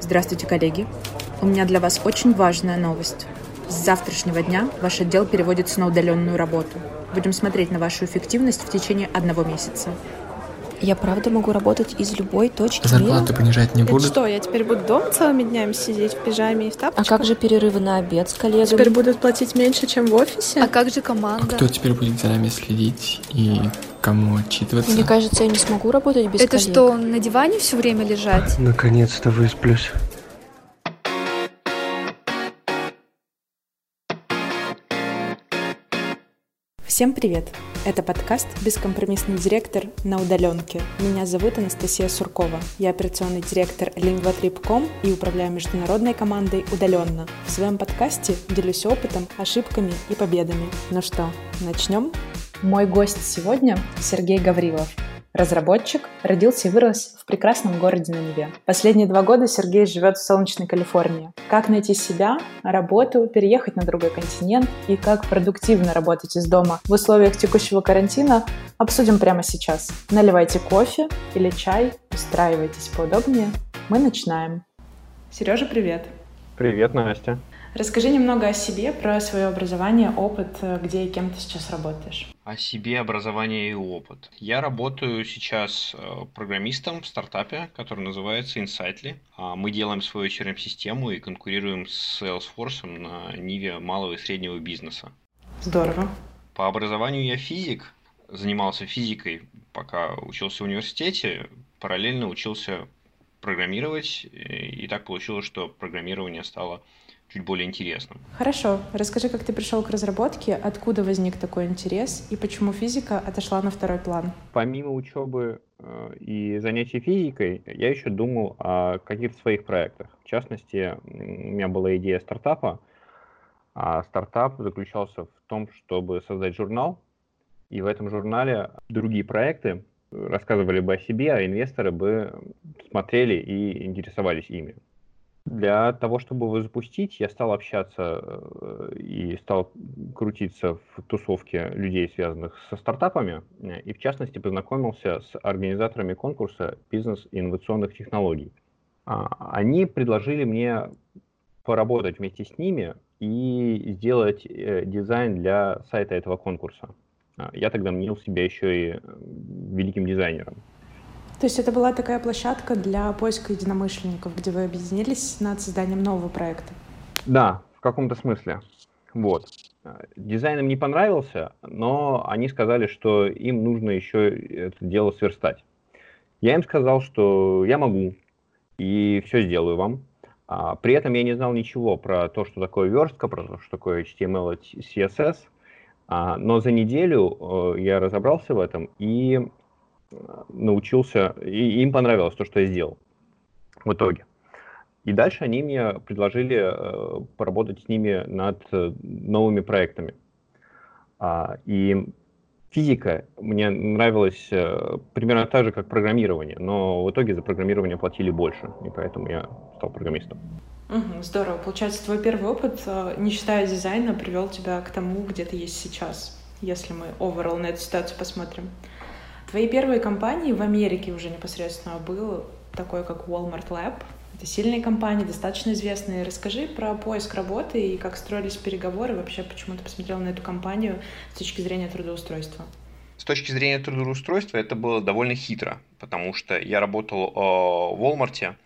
Здравствуйте, коллеги. У меня для вас очень важная новость. С завтрашнего дня ваш отдел переводится на удаленную работу. Будем смотреть на вашу эффективность в течение одного месяца. Я правда могу работать из любой точки Зарплаты мира? понижать не будут? Это что, я теперь буду дома целыми днями сидеть в пижаме и в А тапочках? как же перерывы на обед с коллегами? Теперь будут платить меньше, чем в офисе? А как же А команда? кто теперь будет за нами следить и кому отчитываться? Мне кажется, я не смогу работать без Это коллег. что, на диване все время лежать? Наконец-то высплюсь. Всем привет! Это подкаст «Бескомпромиссный директор на удаленке». Меня зовут Анастасия Суркова. Я операционный директор Lingvatrip.com и управляю международной командой удаленно. В своем подкасте делюсь опытом, ошибками и победами. Ну что, начнем? Мой гость сегодня Сергей Гаврилов. Разработчик, родился и вырос в прекрасном городе на Неве. Последние два года Сергей живет в солнечной Калифорнии. Как найти себя, работу, переехать на другой континент и как продуктивно работать из дома в условиях текущего карантина, обсудим прямо сейчас. Наливайте кофе или чай, устраивайтесь поудобнее. Мы начинаем. Сережа, привет! Привет, Настя. Расскажи немного о себе, про свое образование, опыт, где и кем ты сейчас работаешь. О себе, образование и опыт. Я работаю сейчас э, программистом в стартапе, который называется Insightly. А Мы делаем свою CRM-систему и конкурируем с Salesforce на ниве малого и среднего бизнеса. Здорово. По образованию я физик, занимался физикой, пока учился в университете, параллельно учился программировать, и так получилось, что программирование стало чуть более интересным. Хорошо. Расскажи, как ты пришел к разработке, откуда возник такой интерес и почему физика отошла на второй план? Помимо учебы э, и занятий физикой, я еще думал о каких-то своих проектах. В частности, у меня была идея стартапа, а стартап заключался в том, чтобы создать журнал, и в этом журнале другие проекты рассказывали бы о себе, а инвесторы бы смотрели и интересовались ими. Для того, чтобы его запустить, я стал общаться и стал крутиться в тусовке людей, связанных со стартапами, и в частности познакомился с организаторами конкурса «Бизнес инновационных технологий». Они предложили мне поработать вместе с ними и сделать дизайн для сайта этого конкурса. Я тогда мнил себя еще и великим дизайнером. То есть это была такая площадка для поиска единомышленников, где вы объединились над созданием нового проекта? Да, в каком-то смысле. Вот. Дизайн им не понравился, но они сказали, что им нужно еще это дело сверстать. Я им сказал, что я могу и все сделаю вам. А при этом я не знал ничего про то, что такое верстка, про то, что такое HTML и CSS. А, но за неделю я разобрался в этом и научился, и им понравилось то, что я сделал в итоге. И дальше они мне предложили э, поработать с ними над э, новыми проектами. А, и физика мне нравилась э, примерно так же, как программирование, но в итоге за программирование платили больше, и поэтому я стал программистом. Угу, здорово. Получается, твой первый опыт, не считая дизайна, привел тебя к тому, где ты есть сейчас, если мы overall на эту ситуацию посмотрим. Твои первые компании в Америке уже непосредственно был такой, как Walmart Lab. Это сильные компании, достаточно известные. Расскажи про поиск работы и как строились переговоры, вообще почему ты посмотрел на эту компанию с точки зрения трудоустройства. С точки зрения трудоустройства это было довольно хитро, потому что я работал в Walmart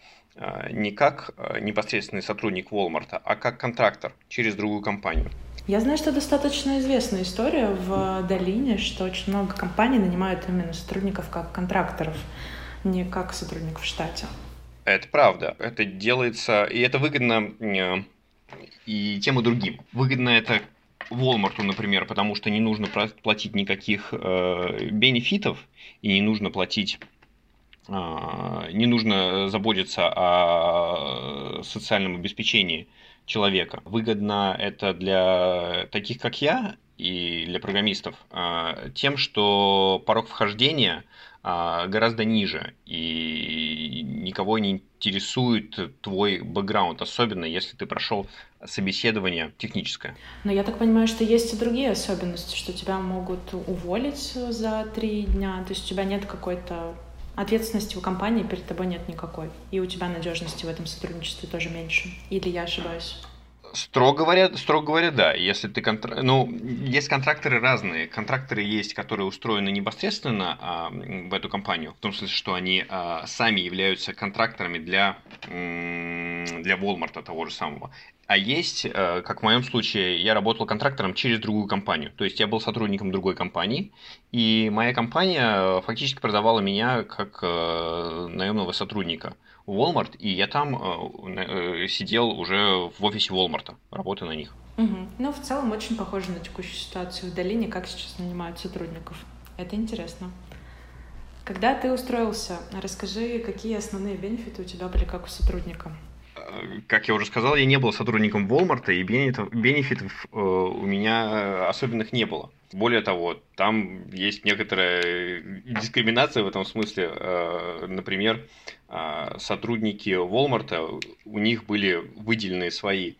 не как непосредственный сотрудник Walmart, а как контрактор через другую компанию. Я знаю, что достаточно известная история в долине, что очень много компаний нанимают именно сотрудников как контракторов, не как сотрудников в штате. Это правда. Это делается, и это выгодно и тем и другим. Выгодно это Walmart, например, потому что не нужно платить никаких э, бенефитов и не нужно платить э, не нужно заботиться о социальном обеспечении человека. Выгодно это для таких, как я, и для программистов, тем, что порог вхождения гораздо ниже, и никого не интересует твой бэкграунд, особенно если ты прошел собеседование техническое. Но я так понимаю, что есть и другие особенности, что тебя могут уволить за три дня, то есть у тебя нет какой-то ответственности у компании перед тобой нет никакой. И у тебя надежности в этом сотрудничестве тоже меньше. Или я ошибаюсь? Строго говоря, строго говоря, да. Если ты контр... ну, есть контракторы разные. Контракторы есть, которые устроены непосредственно а, в эту компанию, в том смысле, что они а, сами являются контракторами для для Walmart того же самого. А есть, э, как в моем случае, я работал контрактором через другую компанию. То есть я был сотрудником другой компании, и моя компания фактически продавала меня как э, наемного сотрудника в Walmart, и я там э, сидел уже в офисе Walmart, работая на них. Угу. Ну, в целом, очень похоже на текущую ситуацию в долине, как сейчас нанимают сотрудников. Это интересно. Когда ты устроился, расскажи, какие основные бенефиты у тебя были как у сотрудника? Как я уже сказал, я не был сотрудником Walmart, и бенефитов, э, у меня особенных не было. Более того, там есть некоторая дискриминация в этом смысле. Э, например, э, сотрудники Walmart, у них были выделены свои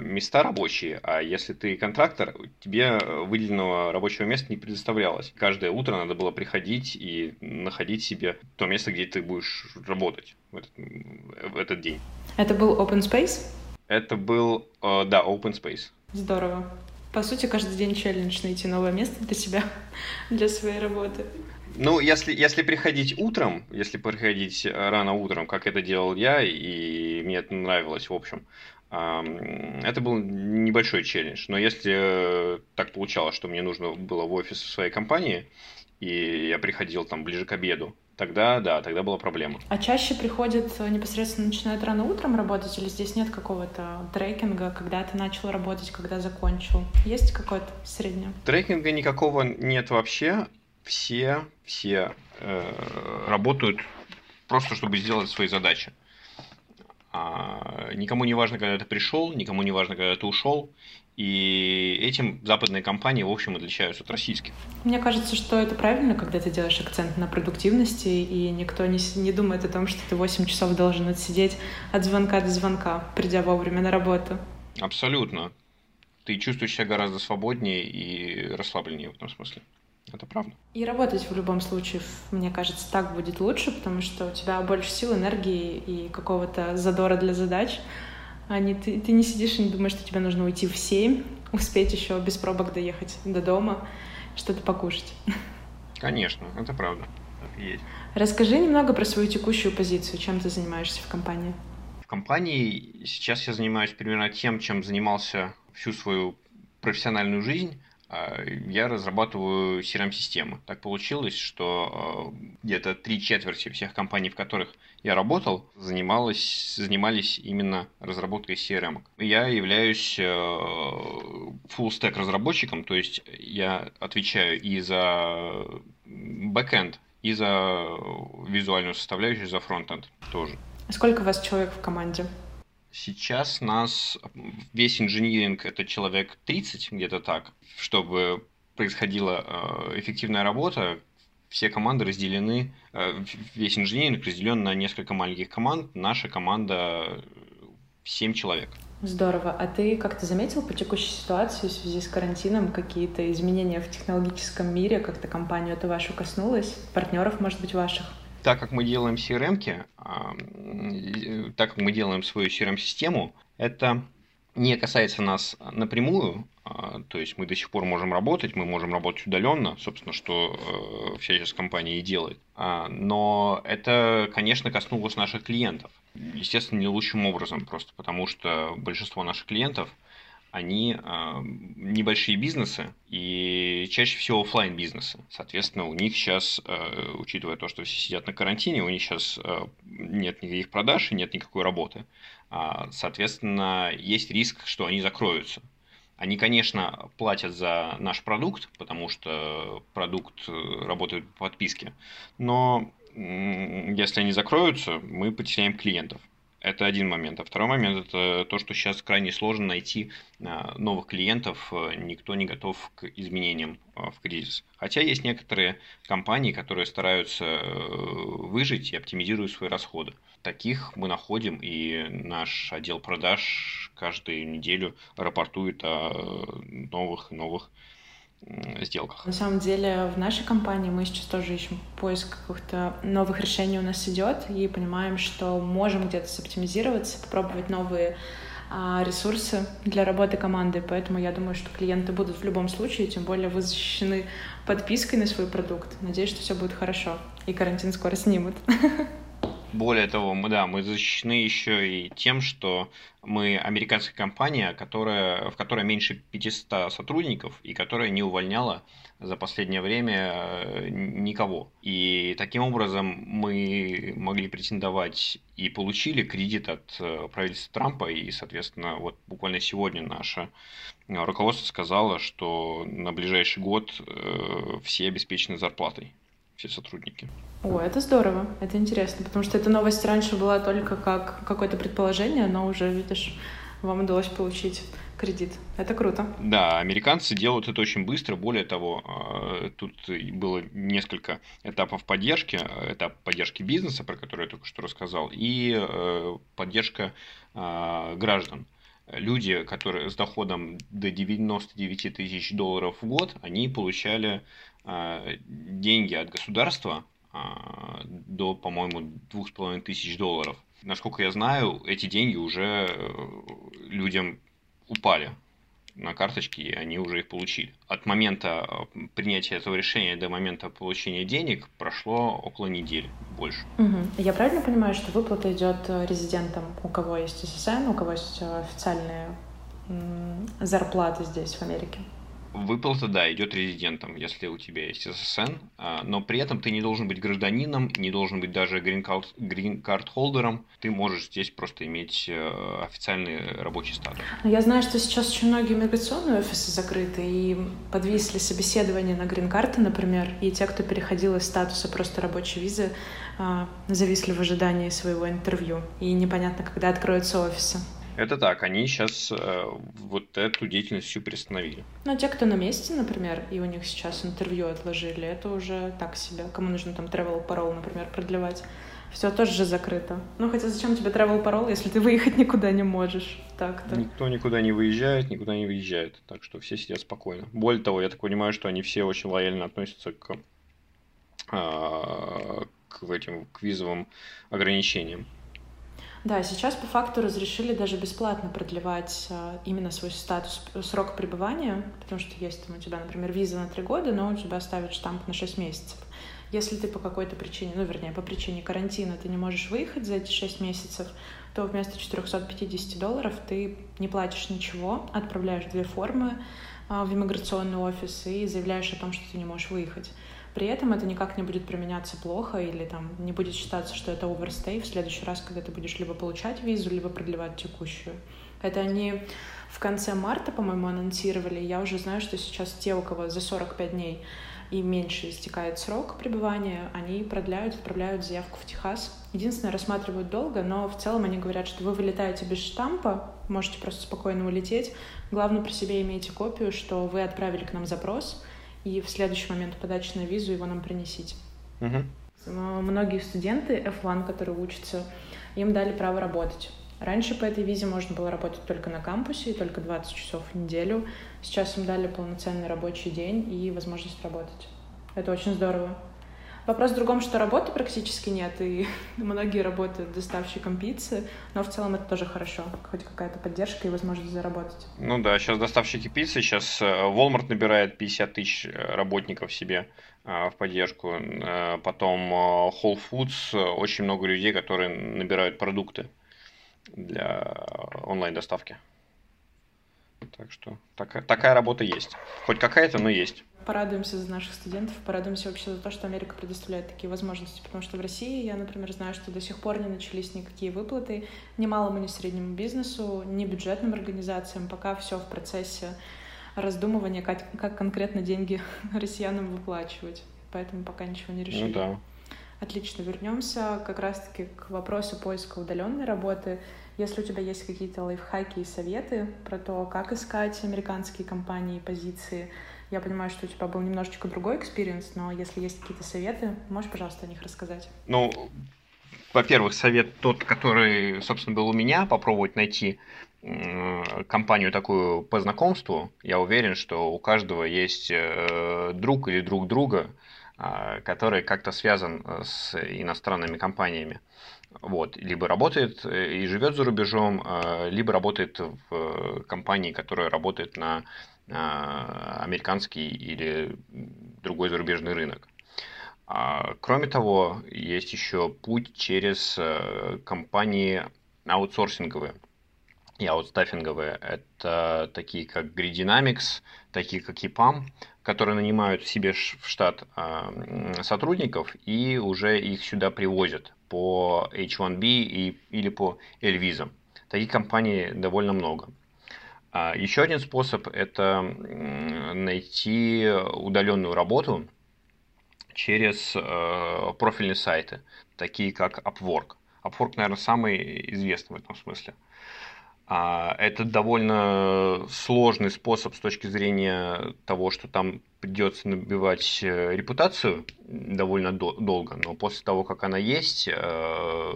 места рабочие, а если ты контрактор, тебе выделенного рабочего места не предоставлялось. Каждое утро надо было приходить и находить себе то место, где ты будешь работать в этот, в этот день. Это был open space? Это был, э, да, open space. Здорово. По сути, каждый день челлендж найти новое место для себя, для своей работы. Ну, если, если приходить утром, если приходить рано утром, как это делал я, и мне это нравилось, в общем, это был небольшой челлендж, но если так получалось, что мне нужно было в офис в своей компании, и я приходил там ближе к обеду, тогда да, тогда была проблема. А чаще приходят непосредственно начинают рано утром работать, или здесь нет какого-то трекинга, когда ты начал работать, когда закончил? Есть какое-то среднее? Трекинга никакого нет вообще. Все, все э, работают просто, чтобы сделать свои задачи. А, никому не важно, когда ты пришел, никому не важно, когда ты ушел. И этим западные компании, в общем, отличаются от российских. Мне кажется, что это правильно, когда ты делаешь акцент на продуктивности, и никто не, не думает о том, что ты 8 часов должен отсидеть от звонка до звонка, придя вовремя на работу. Абсолютно. Ты чувствуешь себя гораздо свободнее и расслабленнее в этом смысле. Это правда. И работать в любом случае, мне кажется, так будет лучше, потому что у тебя больше сил, энергии и какого-то задора для задач. А не, ты, ты не сидишь и не думаешь, что тебе нужно уйти в 7, успеть еще без пробок доехать до дома, что-то покушать. Конечно, это правда. Так есть. Расскажи немного про свою текущую позицию. Чем ты занимаешься в компании? В компании сейчас я занимаюсь примерно тем, чем занимался всю свою профессиональную жизнь. А, я разрабатываю CRM-системы. Так получилось, что а, где-то три четверти всех компаний, в которых я работал, занималась, занимались именно разработкой CRM. Я являюсь а, full stack разработчиком, то есть я отвечаю и за backend, и за визуальную составляющую, за фронтенд тоже. Сколько у вас человек в команде? Сейчас нас весь инжиниринг это человек 30, где-то так, чтобы происходила э, эффективная работа. Все команды разделены, э, весь инжиниринг разделен на несколько маленьких команд. Наша команда 7 человек. Здорово. А ты как-то заметил по текущей ситуации в связи с карантином какие-то изменения в технологическом мире? Как-то компанию это вашу коснулось? Партнеров, может быть, ваших? Так как мы делаем CRM, так как мы делаем свою CRM-систему, это не касается нас напрямую, а, то есть мы до сих пор можем работать, мы можем работать удаленно, собственно, что э, вся сейчас компания и делает. А, но это, конечно, коснулось наших клиентов. Естественно, не лучшим образом, просто потому что большинство наших клиентов – они э, небольшие бизнесы и чаще всего офлайн бизнесы. Соответственно, у них сейчас, э, учитывая то, что все сидят на карантине, у них сейчас э, нет никаких продаж и нет никакой работы. А, соответственно, есть риск, что они закроются. Они, конечно, платят за наш продукт, потому что продукт работает по подписке, но если они закроются, мы потеряем клиентов. Это один момент. А второй момент – это то, что сейчас крайне сложно найти а, новых клиентов. Никто не готов к изменениям а, в кризис. Хотя есть некоторые компании, которые стараются э, выжить и оптимизируют свои расходы. Таких мы находим, и наш отдел продаж каждую неделю рапортует о новых новых сделках. На самом деле в нашей компании мы сейчас тоже ищем поиск каких-то новых решений у нас идет и понимаем, что можем где-то соптимизироваться, попробовать новые а, ресурсы для работы команды, поэтому я думаю, что клиенты будут в любом случае, тем более вы защищены подпиской на свой продукт. Надеюсь, что все будет хорошо, и карантин скоро снимут. Более того, мы, да, мы защищены еще и тем, что мы американская компания, которая, в которой меньше 500 сотрудников и которая не увольняла за последнее время э, никого. И таким образом мы могли претендовать и получили кредит от э, правительства Трампа, и, соответственно, вот буквально сегодня наше руководство сказало, что на ближайший год э, все обеспечены зарплатой все сотрудники. О, это здорово, это интересно, потому что эта новость раньше была только как какое-то предположение, но уже, видишь, вам удалось получить кредит. Это круто. Да, американцы делают это очень быстро. Более того, а, тут было несколько этапов поддержки. Этап поддержки бизнеса, про который я только что рассказал, и э, поддержка граждан люди, которые с доходом до 99 тысяч долларов в год, они получали деньги от государства а, до, по-моему, двух с половиной тысяч долларов. Насколько я знаю, эти деньги уже э, людям упали на карточки, и они уже их получили. От момента э, принятия этого решения до момента получения денег прошло около недели, больше. Угу. Я правильно понимаю, что выплата идет э, резидентам, у кого есть ССН, у кого есть официальные зарплаты здесь, в Америке? Выплата, да, идет резидентам, если у тебя есть ССН, а, но при этом ты не должен быть гражданином, не должен быть даже грин-карт холдером, ты можешь здесь просто иметь э, официальный рабочий статус. Я знаю, что сейчас очень многие миграционные офисы закрыты, и подвисли собеседования на грин-карты, например, и те, кто переходил из статуса просто рабочей визы, а, зависли в ожидании своего интервью, и непонятно, когда откроются офисы. Это так, они сейчас э, вот эту деятельность всю приостановили. Ну, те, кто на месте, например, и у них сейчас интервью отложили, это уже так себе. Кому нужно там travel parole, например, продлевать. Все тоже же закрыто. Ну, хотя зачем тебе travel parole, если ты выехать никуда не можешь? Так-то. Никто никуда не выезжает, никуда не выезжает. Так что все сидят спокойно. Более того, я так понимаю, что они все очень лояльно относятся к, а, к этим к визовым ограничениям. Да, сейчас по факту разрешили даже бесплатно продлевать а, именно свой статус, срок пребывания, потому что есть там у тебя, например, виза на три года, но у тебя ставят штамп на 6 месяцев. Если ты по какой-то причине, ну, вернее, по причине карантина ты не можешь выехать за эти 6 месяцев, то вместо 450 долларов ты не платишь ничего, отправляешь две формы а, в иммиграционный офис и заявляешь о том, что ты не можешь выехать. При этом это никак не будет применяться плохо или там не будет считаться, что это оверстей в следующий раз, когда ты будешь либо получать визу, либо продлевать текущую. Это они в конце марта, по-моему, анонсировали. Я уже знаю, что сейчас те, у кого за 45 дней и меньше истекает срок пребывания, они продляют, отправляют заявку в Техас. Единственное, рассматривают долго, но в целом они говорят, что вы вылетаете без штампа, можете просто спокойно улететь. Главное, при себе имейте копию, что вы отправили к нам запрос, и в следующий момент подачи на визу его нам принесите. Угу. Многие студенты F1, которые учатся, им дали право работать. Раньше по этой визе можно было работать только на кампусе, только 20 часов в неделю. Сейчас им дали полноценный рабочий день и возможность работать. Это очень здорово. Вопрос в другом, что работы практически нет, и многие работают доставщиком пиццы, но в целом это тоже хорошо, хоть какая-то поддержка и возможность заработать. Ну да, сейчас доставщики пиццы, сейчас э, Walmart набирает 50 тысяч э, работников себе э, в поддержку, потом Whole Foods, очень много людей, которые набирают продукты для онлайн-доставки. Так что такая, такая работа есть. Хоть какая-то, но есть порадуемся за наших студентов, порадуемся вообще за то, что Америка предоставляет такие возможности, потому что в России я, например, знаю, что до сих пор не начались никакие выплаты ни малому, ни среднему бизнесу, ни бюджетным организациям, пока все в процессе раздумывания, как, как конкретно деньги россиянам выплачивать. Поэтому пока ничего не решили. Ну да. Отлично, вернемся как раз-таки к вопросу поиска удаленной работы. Если у тебя есть какие-то лайфхаки и советы про то, как искать американские компании и позиции, я понимаю, что у тебя был немножечко другой experience, но если есть какие-то советы, можешь, пожалуйста, о них рассказать? Ну, во-первых, совет тот, который, собственно, был у меня, попробовать найти компанию такую по знакомству. Я уверен, что у каждого есть э, друг или друг друга, который как-то связан э, с иностранными компаниями. Вот. Либо работает э, и живет за рубежом, а, либо работает в компании, которая работает на а, американский или другой зарубежный рынок. Кроме того, есть еще путь через компании аутсорсинговые и аутстаффинговые. Это такие как Grid Dynamics, такие как EPAM, которые нанимают себе в штат а, сотрудников и уже их сюда привозят по H1B и, или по L-визам. Таких компаний довольно много. А, еще один способ – это найти удаленную работу через э, профильные сайты, такие как Upwork. Upwork, наверное, самый известный в этом смысле. А, это довольно сложный способ с точки зрения того, что там придется набивать э, репутацию довольно долго, но после того, как она есть, э,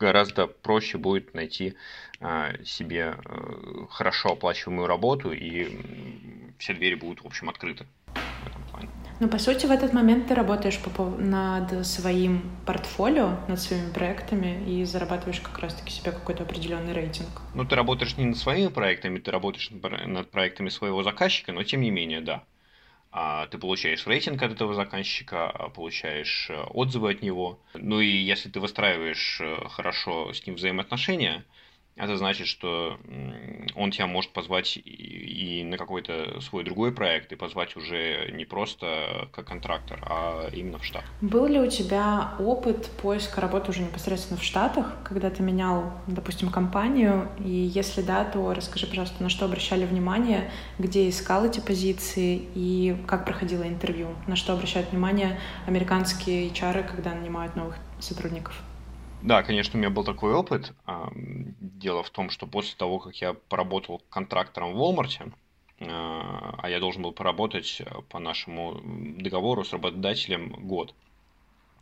гораздо проще будет найти э, себе хорошо оплачиваемую работу, и все двери будут, в общем, открыты. Ну, по сути, в этот момент ты работаешь над своим портфолио, над своими проектами и зарабатываешь как раз-таки себе какой-то определенный рейтинг. Ну, ты работаешь не над своими проектами, ты работаешь над проектами своего заказчика, но тем не менее, да. А ты получаешь рейтинг от этого заказчика, а получаешь э, отзывы от него. Ну и если ты выстраиваешь э, хорошо с ним взаимоотношения, это значит, что он тебя может позвать и на какой-то свой другой проект, и позвать уже не просто как контрактор, а именно в штат. Был ли у тебя опыт поиска работы уже непосредственно в Штатах, когда ты менял, допустим, компанию? И если да, то расскажи, пожалуйста, на что обращали внимание, где искал эти позиции и как проходило интервью, на что обращают внимание американские HR, когда нанимают новых сотрудников? Да, конечно, у меня был такой опыт. Дело в том, что после того, как я поработал контрактором в Walmart, а, а я должен был поработать по нашему договору с работодателем год,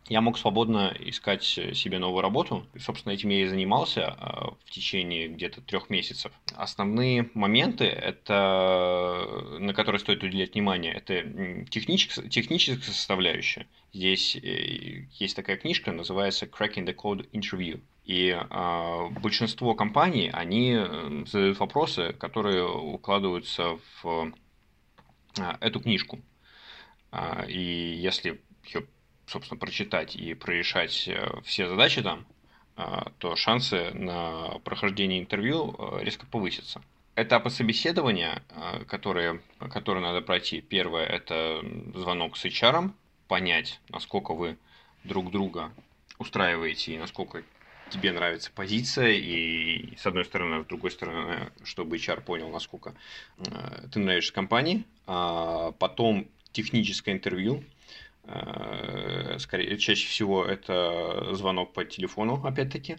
я мог свободно искать себе новую работу. И, собственно, этим я и занимался а, в течение где-то трех месяцев. Основные моменты, это, на которые стоит уделять внимание, это техническая, техническая составляющая. Здесь э, есть такая книжка, называется Cracking the Code Interview. И э, большинство компаний, они задают вопросы, которые укладываются в э, эту книжку. Э, и если ее собственно, прочитать и прорешать э, все задачи там, э, то шансы на прохождение интервью э, резко повысятся. Этапы собеседования, которые, которые надо пройти. Первое – это звонок с HR, понять, насколько вы друг друга устраиваете и насколько тебе нравится позиция, и с одной стороны, с другой стороны, чтобы HR понял, насколько ты нравишься компании. А потом техническое интервью, скорее, чаще всего это звонок по телефону, опять-таки.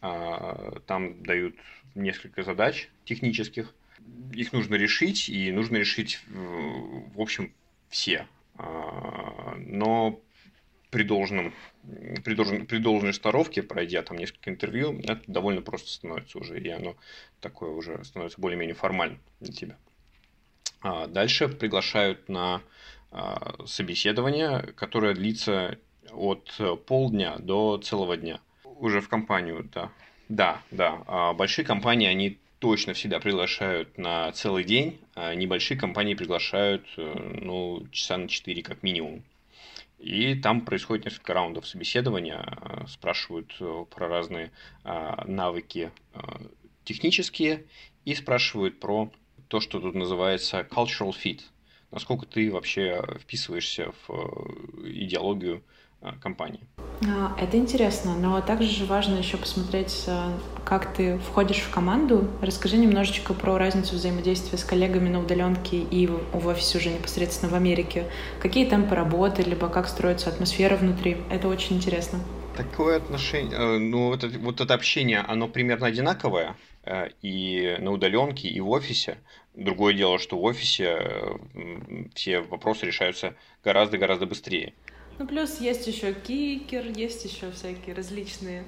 А, там дают несколько задач технических. Их нужно решить, и нужно решить, в общем, все. А, но при должном при, должен, при должной старовке, пройдя там несколько интервью, это довольно просто становится уже, и оно такое уже становится более-менее формальным для тебя. А дальше приглашают на собеседование, которое длится от полдня до целого дня. Уже в компанию, да. Да, да. А большие компании, они точно всегда приглашают на целый день, а небольшие компании приглашают э, ну, часа на 4 как минимум. И там происходит несколько раундов собеседования, спрашивают э, про разные навыки э, технические и спрашивают про то, что тут называется cultural fit – насколько ты вообще вписываешься в э, идеологию э, компании. А, это интересно, но также же важно еще посмотреть, э, как ты входишь в команду. Расскажи немножечко про разницу взаимодействия с коллегами на удаленке и в офисе уже непосредственно в Америке. Какие темпы работы, либо как строится атмосфера внутри. Это очень интересно. Такое отношение, ну это, вот это общение, оно примерно одинаковое и на удаленке, и в офисе. Другое дело, что в офисе все вопросы решаются гораздо-гораздо быстрее. Ну, плюс есть еще кикер, есть еще всякие различные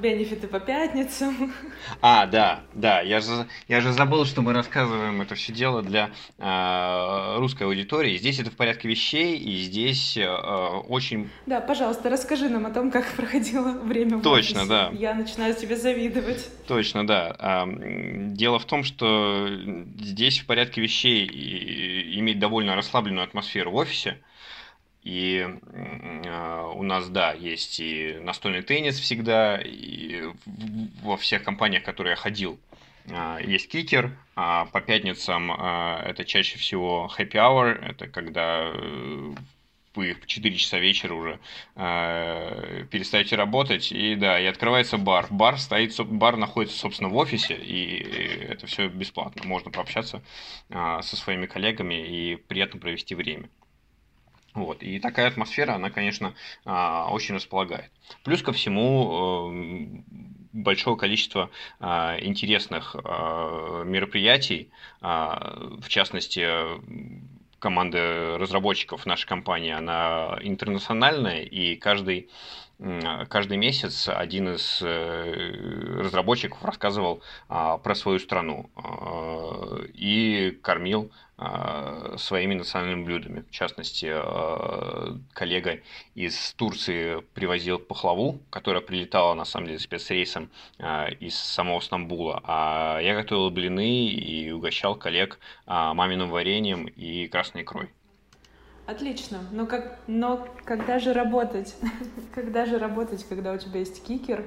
бенефиты по пятницам. А, да, да, я же, я же забыл, что мы рассказываем это все дело для э, русской аудитории. Здесь это в порядке вещей, и здесь э, очень... Да, пожалуйста, расскажи нам о том, как проходило время в Точно, да. Я начинаю тебе завидовать. Точно, да. Дело в том, что здесь в порядке вещей иметь довольно расслабленную атмосферу в офисе, и э, у нас, да, есть и настольный теннис всегда, и во всех компаниях, в которые я ходил, э, есть кикер. А по пятницам э, это чаще всего happy hour, это когда вы в 4 часа вечера уже э, перестаете работать, и да, и открывается бар. Бар стоит, бар находится, собственно, в офисе, и это все бесплатно. Можно пообщаться э, со своими коллегами и приятно провести время. Вот. И такая атмосфера, она, конечно, а, очень располагает. Плюс ко всему эм, большое количество а, интересных а, мероприятий, в частности, команда разработчиков нашей компании, она интернациональная, и каждый каждый месяц один из э, разработчиков рассказывал про свою страну и кормил своими национальными блюдами. В частности, а, коллега из Турции привозил пахлаву, которая прилетала, на самом деле, спецрейсом а, из самого Стамбула, а я готовил блины и угощал коллег маминым вареньем и красной икрой. Отлично. Но, как, но когда же работать? когда же работать, когда у тебя есть кикер,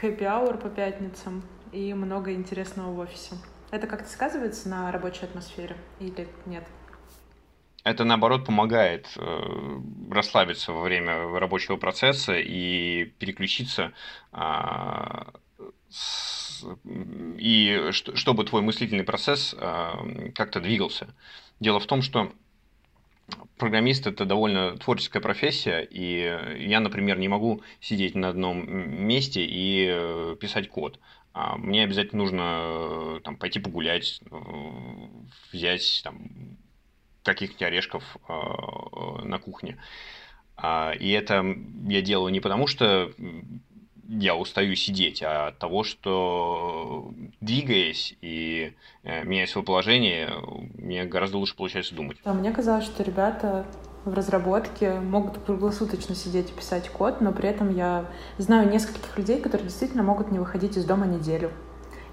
хэппи-аур по пятницам и много интересного в офисе? Это как-то сказывается на рабочей атмосфере или нет? Это, наоборот, помогает э, расслабиться во время рабочего процесса и переключиться э, с, и чтобы твой мыслительный процесс э, как-то двигался. Дело в том, что программист это довольно творческая профессия, и я, например, не могу сидеть на одном месте и э, писать код. А мне обязательно нужно э, там, пойти погулять, э, взять там, каких-нибудь орешков э, на кухне. А, и это я делаю не потому, что я устаю сидеть, а от того, что двигаясь и меняя свое положение, мне гораздо лучше получается думать. А мне казалось, что ребята в разработке могут круглосуточно сидеть и писать код, но при этом я знаю нескольких людей, которые действительно могут не выходить из дома неделю.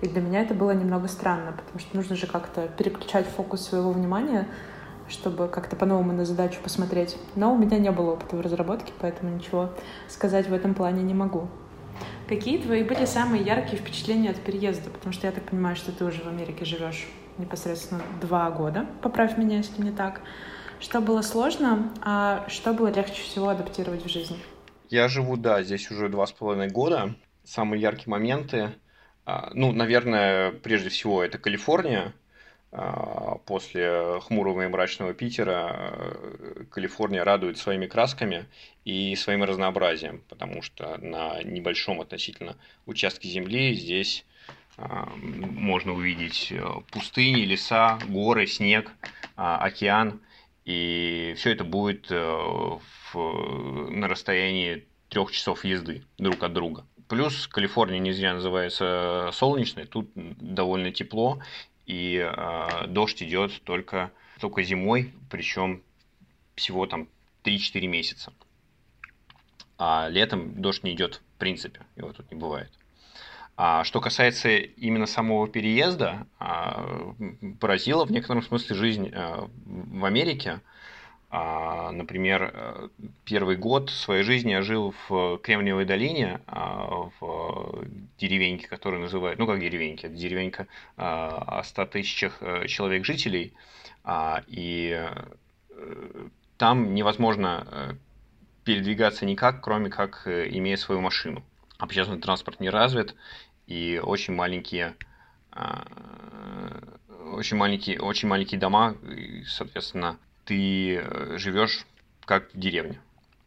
И для меня это было немного странно, потому что нужно же как-то переключать фокус своего внимания, чтобы как-то по-новому на задачу посмотреть. Но у меня не было опыта в разработке, поэтому ничего сказать в этом плане не могу. Какие твои были самые яркие впечатления от переезда? Потому что я так понимаю, что ты уже в Америке живешь непосредственно два года. Поправь меня, если не так. Что было сложно, а что было легче всего адаптировать в жизни? Я живу, да, здесь уже два с половиной года. Самые яркие моменты, а, ну, наверное, прежде всего, это Калифорния. А, после хмурого и мрачного Питера Калифорния радует своими красками и своим разнообразием, потому что на небольшом относительно участке земли здесь а, можно увидеть э, пустыни, леса, горы, снег, океан. И все это будет э, в, на расстоянии трех часов езды друг от друга. Плюс Калифорния не зря называется солнечной, тут довольно тепло, и э, дождь идет только, только зимой, причем всего там 3-4 месяца. А летом дождь не идет в принципе, его тут не бывает. А что касается именно самого переезда, а, поразила в некотором смысле жизнь а, в Америке. Например, первый год своей жизни я жил в Кремниевой долине, в деревеньке, которую называют, ну как деревенька, это деревенька о 100 тысячах э, человек жителей, и э, там невозможно э, передвигаться никак, кроме как имея свою машину. Общественный транспорт не развит, и очень маленькие а, очень маленькие, очень маленькие дома, и, соответственно, ты э, живешь как в деревне.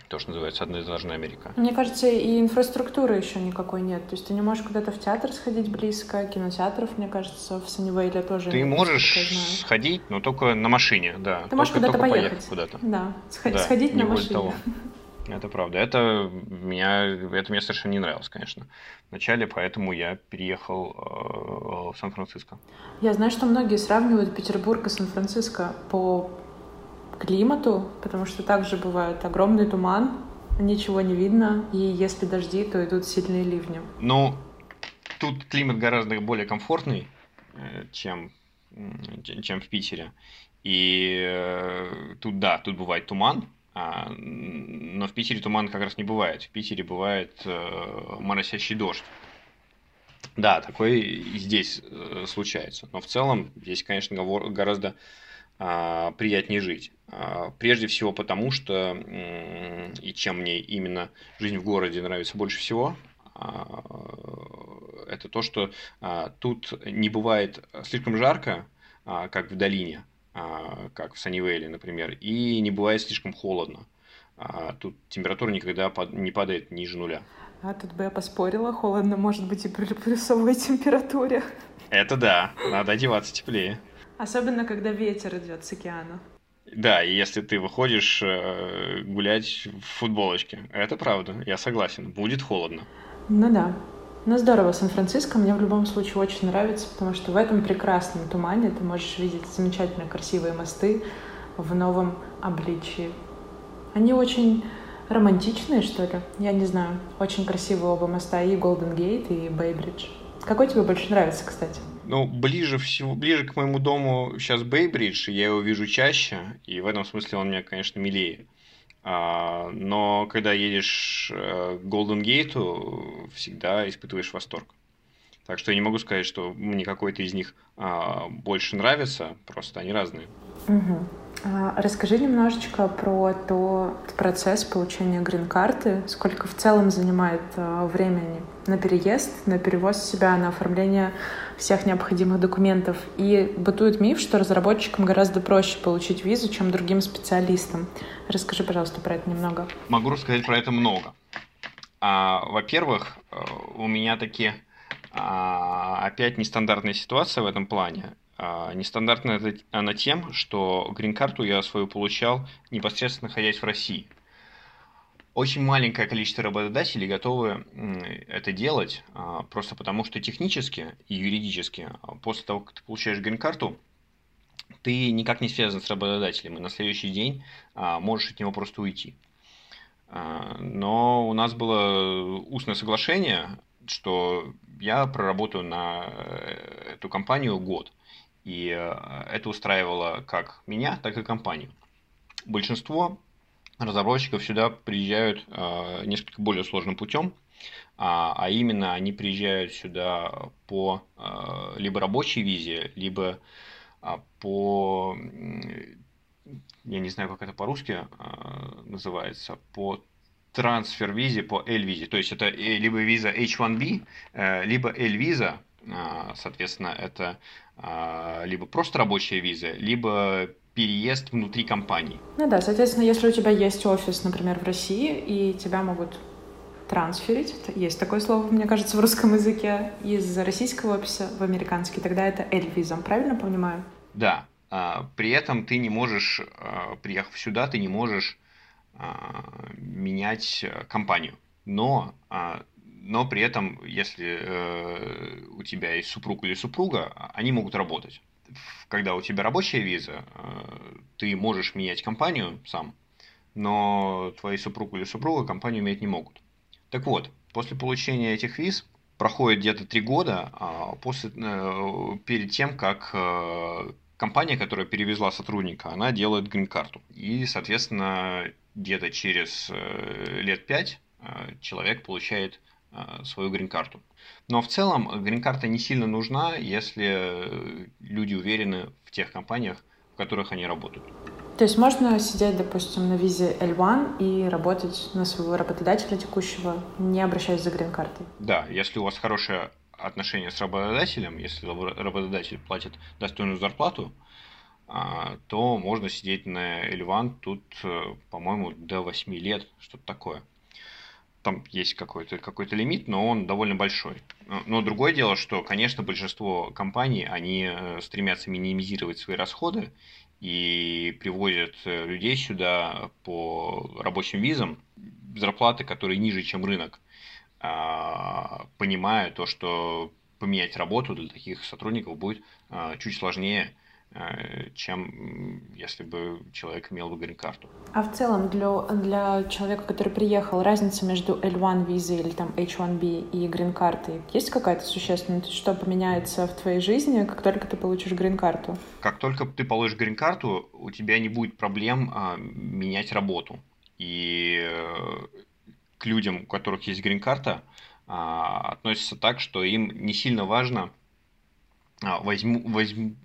То, что называется одноэтажная Америка. Мне кажется, и инфраструктуры еще никакой нет. То есть ты не можешь куда-то в театр сходить близко, кинотеатров, мне кажется, в Саннивейле тоже Ты можешь сходить, но только на машине, да. Ты можешь куда-то только поехать. куда-то. Да, сходить да, на машине. Того. Это правда. Это меня, это мне совершенно не нравилось, конечно. Вначале, поэтому я переехал э, в Сан-Франциско. Я знаю, что многие сравнивают Петербург и Сан-Франциско по климату, потому что также бывает огромный туман, ничего не видно, и если дожди, то идут сильные ливни. Ну, тут климат гораздо более комфортный, э, чем, чем в Питере. И э, тут, да, тут бывает туман, но в Питере туман как раз не бывает. В Питере бывает э, моросящий дождь. Да, такой и здесь э, случается. Но в целом здесь, конечно, гораздо э, приятнее жить. Э, прежде всего потому, что э, и чем мне именно жизнь в городе нравится больше всего, э, это то, что э, тут не бывает слишком жарко, э, как в долине, а, как в Саннивейле, например, и не бывает слишком холодно. А, тут температура никогда не падает ниже нуля. А тут бы я поспорила, холодно может быть и при плюсовой температуре. Это да, надо одеваться теплее. Особенно, когда ветер идет с океана. Да, и если ты выходишь э, гулять в футболочке, это правда, я согласен, будет холодно. Ну да. Ну здорово, Сан-Франциско мне в любом случае очень нравится, потому что в этом прекрасном тумане ты можешь видеть замечательно красивые мосты в новом обличии. Они очень романтичные, что ли? Я не знаю. Очень красивые оба моста, и Голден Гейт, и Бейбридж. Какой тебе больше нравится, кстати? Ну, ближе всего, ближе к моему дому сейчас Бейбридж, я его вижу чаще, и в этом смысле он мне, конечно, милее. А, но когда едешь э, к Golden Gate, всегда испытываешь восторг. Так что я не могу сказать, что мне какой-то из них а, больше нравится, просто они разные. Угу. А, расскажи немножечко про тот процесс получения грин-карты. Сколько в целом занимает а, времени на переезд, на перевоз себя, на оформление всех необходимых документов. И бытует миф, что разработчикам гораздо проще получить визу, чем другим специалистам. Расскажи, пожалуйста, про это немного. Могу рассказать про это много. А, во-первых, э, у меня такие а, опять нестандартная ситуация в этом плане. А, нестандартная она тем, что грин-карту я свою получал непосредственно находясь в России. Очень маленькое количество работодателей готовы это делать, а, просто потому что технически и юридически после того, как ты получаешь грин-карту, ты никак не связан с работодателем, и на следующий день можешь от него просто уйти. Но у нас было устное соглашение, что я проработаю на э, эту компанию год. И э, это устраивало как меня, так и компанию. Большинство разработчиков сюда приезжают э, несколько более сложным путем, а, а именно они приезжают сюда по либо рабочей визе, либо а, по, я не знаю, как это по-русски называется, по трансфер визе по L-визе. То есть это э, либо виза H1B, э, либо L-виза, соответственно, это либо просто рабочая виза, либо переезд внутри компании. Ну да, соответственно, если у тебя есть офис, например, в России, и тебя могут трансферить, есть такое слово, мне кажется, в русском языке, из российского офиса в американский, тогда это L-виза, правильно понимаю? Да, а, при этом ты не можешь, приехав сюда, ты не можешь а, менять э, компанию. Но, а, но при этом, если э, у тебя есть супруг или супруга, они могут работать. Когда у тебя рабочая виза, э, ты можешь менять компанию сам, но твои супруг или супруга компанию менять не могут. Так вот, после получения этих виз проходит где-то три года а после, перед тем, как компания, которая перевезла сотрудника, она делает грин-карту. И, соответственно, где-то через э, лет пять э, человек получает э, свою грин-карту. Но в целом грин-карта не сильно нужна, если люди уверены в тех компаниях, в которых они работают. То есть можно сидеть, допустим, на визе L1 и работать на своего работодателя текущего, не обращаясь за грин-картой? Да, если у вас хорошие отношения с работодателем, если работодатель платит достойную зарплату, а, то можно сидеть на L1 тут, э, по-моему, до 8 лет, что-то такое. Там есть какой-то какой лимит, но он довольно большой. Но другое дело, что, конечно, большинство компаний, они э, стремятся минимизировать свои расходы, и привозят людей сюда по рабочим визам, зарплаты, которые ниже, чем рынок, а, понимая то, что поменять работу для таких сотрудников будет а, чуть сложнее, Э, чем если бы человек имел бы грин-карту. А в целом для, для человека, который приехал, разница между L1 визой или там H1B и грин-картой есть какая-то существенная? То есть что поменяется в твоей жизни, как только ты получишь грин-карту? Как только ты получишь грин-карту, у тебя не будет проблем а, менять работу. И э, к людям, у которых есть грин-карта, а, относятся так, что им не сильно важно, возьму, возьму,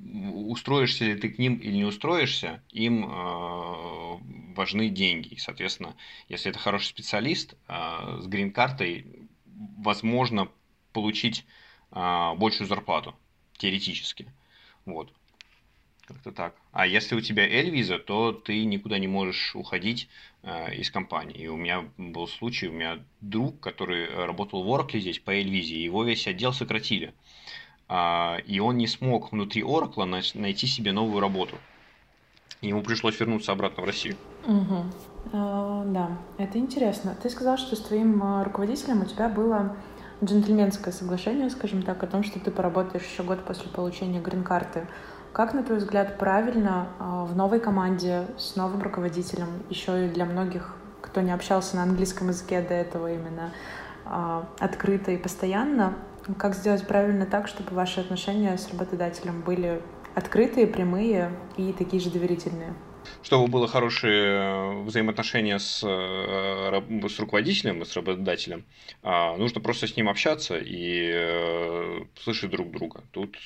устроишься ли ты к ним или не устроишься, им э, важны деньги. И, соответственно, если это хороший специалист, э, с грин-картой возможно получить э, большую зарплату, теоретически. Вот. Как-то так. А если у тебя L-виза, то ты никуда не можешь уходить э, из компании. И у меня был случай, у меня друг, который работал в Oracle здесь по L-визе, его весь отдел сократили. А, и он не смог внутри Oracle найти себе новую работу. Ему пришлось вернуться обратно в Россию. Угу. А, да, это интересно. Ты сказал, что с твоим а, руководителем у тебя было джентльменское соглашение, скажем так, о том, что ты поработаешь еще год после получения грин-карты. Как, на твой взгляд, правильно в новой команде с новым руководителем, еще и для многих, кто не общался на английском языке до этого именно, открыто и постоянно как сделать правильно так, чтобы ваши отношения с работодателем были открытые, прямые и такие же доверительные? Чтобы было хорошее э, взаимоотношение с, э, с руководителем, с работодателем, а, нужно просто с ним общаться и э, слышать друг друга. Тут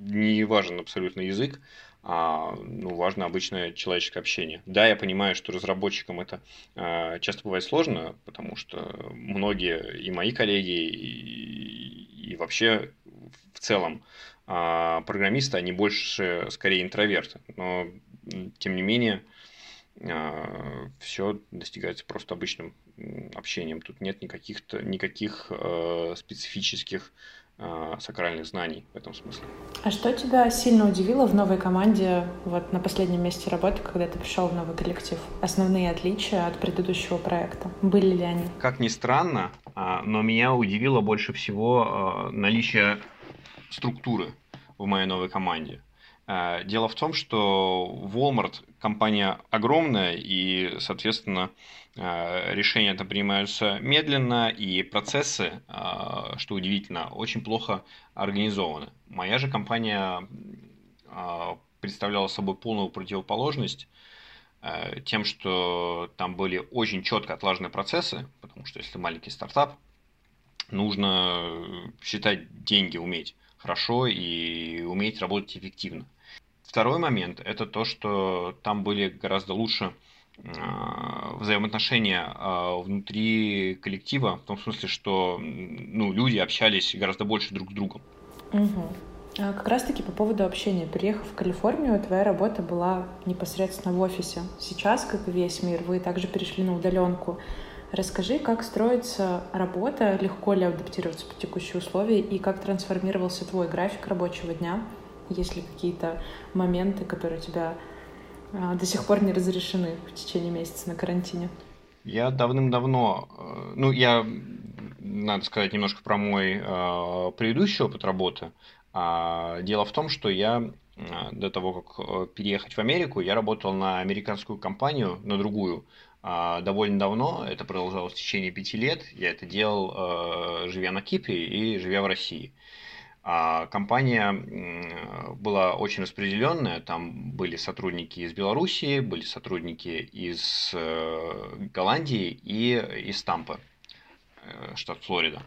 не важен абсолютно язык, а, ну, важно обычное человеческое общение. Да, я понимаю, что разработчикам это часто бывает сложно, потому что многие и мои коллеги, и, и вообще в целом а, программисты, они больше скорее интроверты. Но, тем не менее, а, все достигается просто обычным общением. Тут нет никаких, никаких специфических сакральных знаний в этом смысле. А что тебя сильно удивило в новой команде, вот на последнем месте работы, когда ты пришел в новый коллектив? Основные отличия от предыдущего проекта? Были ли они? Как ни странно, а, но меня удивило больше всего а, наличие структуры в моей новой команде. Дело в том, что Walmart компания огромная, и, соответственно, Э, решения там принимаются медленно, и процессы, э, что удивительно, очень плохо организованы. Моя же компания э, представляла собой полную противоположность тем, что там были очень четко отлажены процессы, потому что если маленький стартап, нужно считать деньги, уметь хорошо и уметь работать эффективно. Второй момент – это то, что там были гораздо лучше а, взаимоотношения а, внутри коллектива, в том смысле, что ну, люди общались гораздо больше друг с другом. Угу. А как раз-таки по поводу общения. Приехав в Калифорнию, твоя работа была непосредственно в офисе. Сейчас, как и весь мир, вы также перешли на удаленку. Расскажи, как строится работа, легко ли адаптироваться под текущие условия и как трансформировался твой график рабочего дня, есть ли какие-то моменты, которые тебя а, до сих пор не разрешены в течение месяца на карантине? Я давным-давно, э, ну, я, надо сказать немножко про мой э, предыдущий опыт работы. А, дело в том, что я э, до того, как переехать в Америку, я работал на американскую компанию, на другую, а, довольно давно. Это продолжалось в течение пяти лет. Я это делал, живя на Кипре и живя в России. А компания была очень распределенная. Там были сотрудники из Белоруссии, были сотрудники из э, Голландии и из Тампы, э, штат Флорида.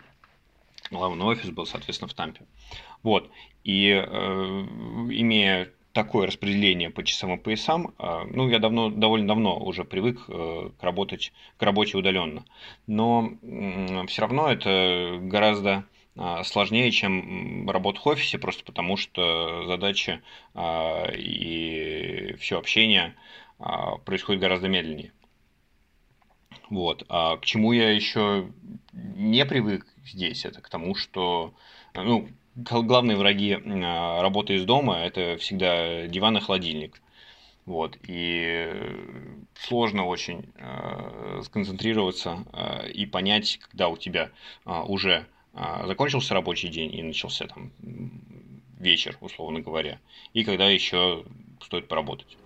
Главный офис был, соответственно, в Тампе. Вот. И э, имея такое распределение по часовым поясам, ну, я давно, довольно давно уже привык к, работать, к работе удаленно. Но все равно это гораздо сложнее, чем работа в офисе, просто потому что задачи а, и все общение а, происходит гораздо медленнее. Вот. А к чему я еще не привык здесь, это к тому, что ну, главные враги работы из дома – это всегда диван и холодильник. Вот, и сложно очень сконцентрироваться и понять, когда у тебя уже закончился рабочий день и начался там вечер, условно говоря, и когда еще стоит поработать.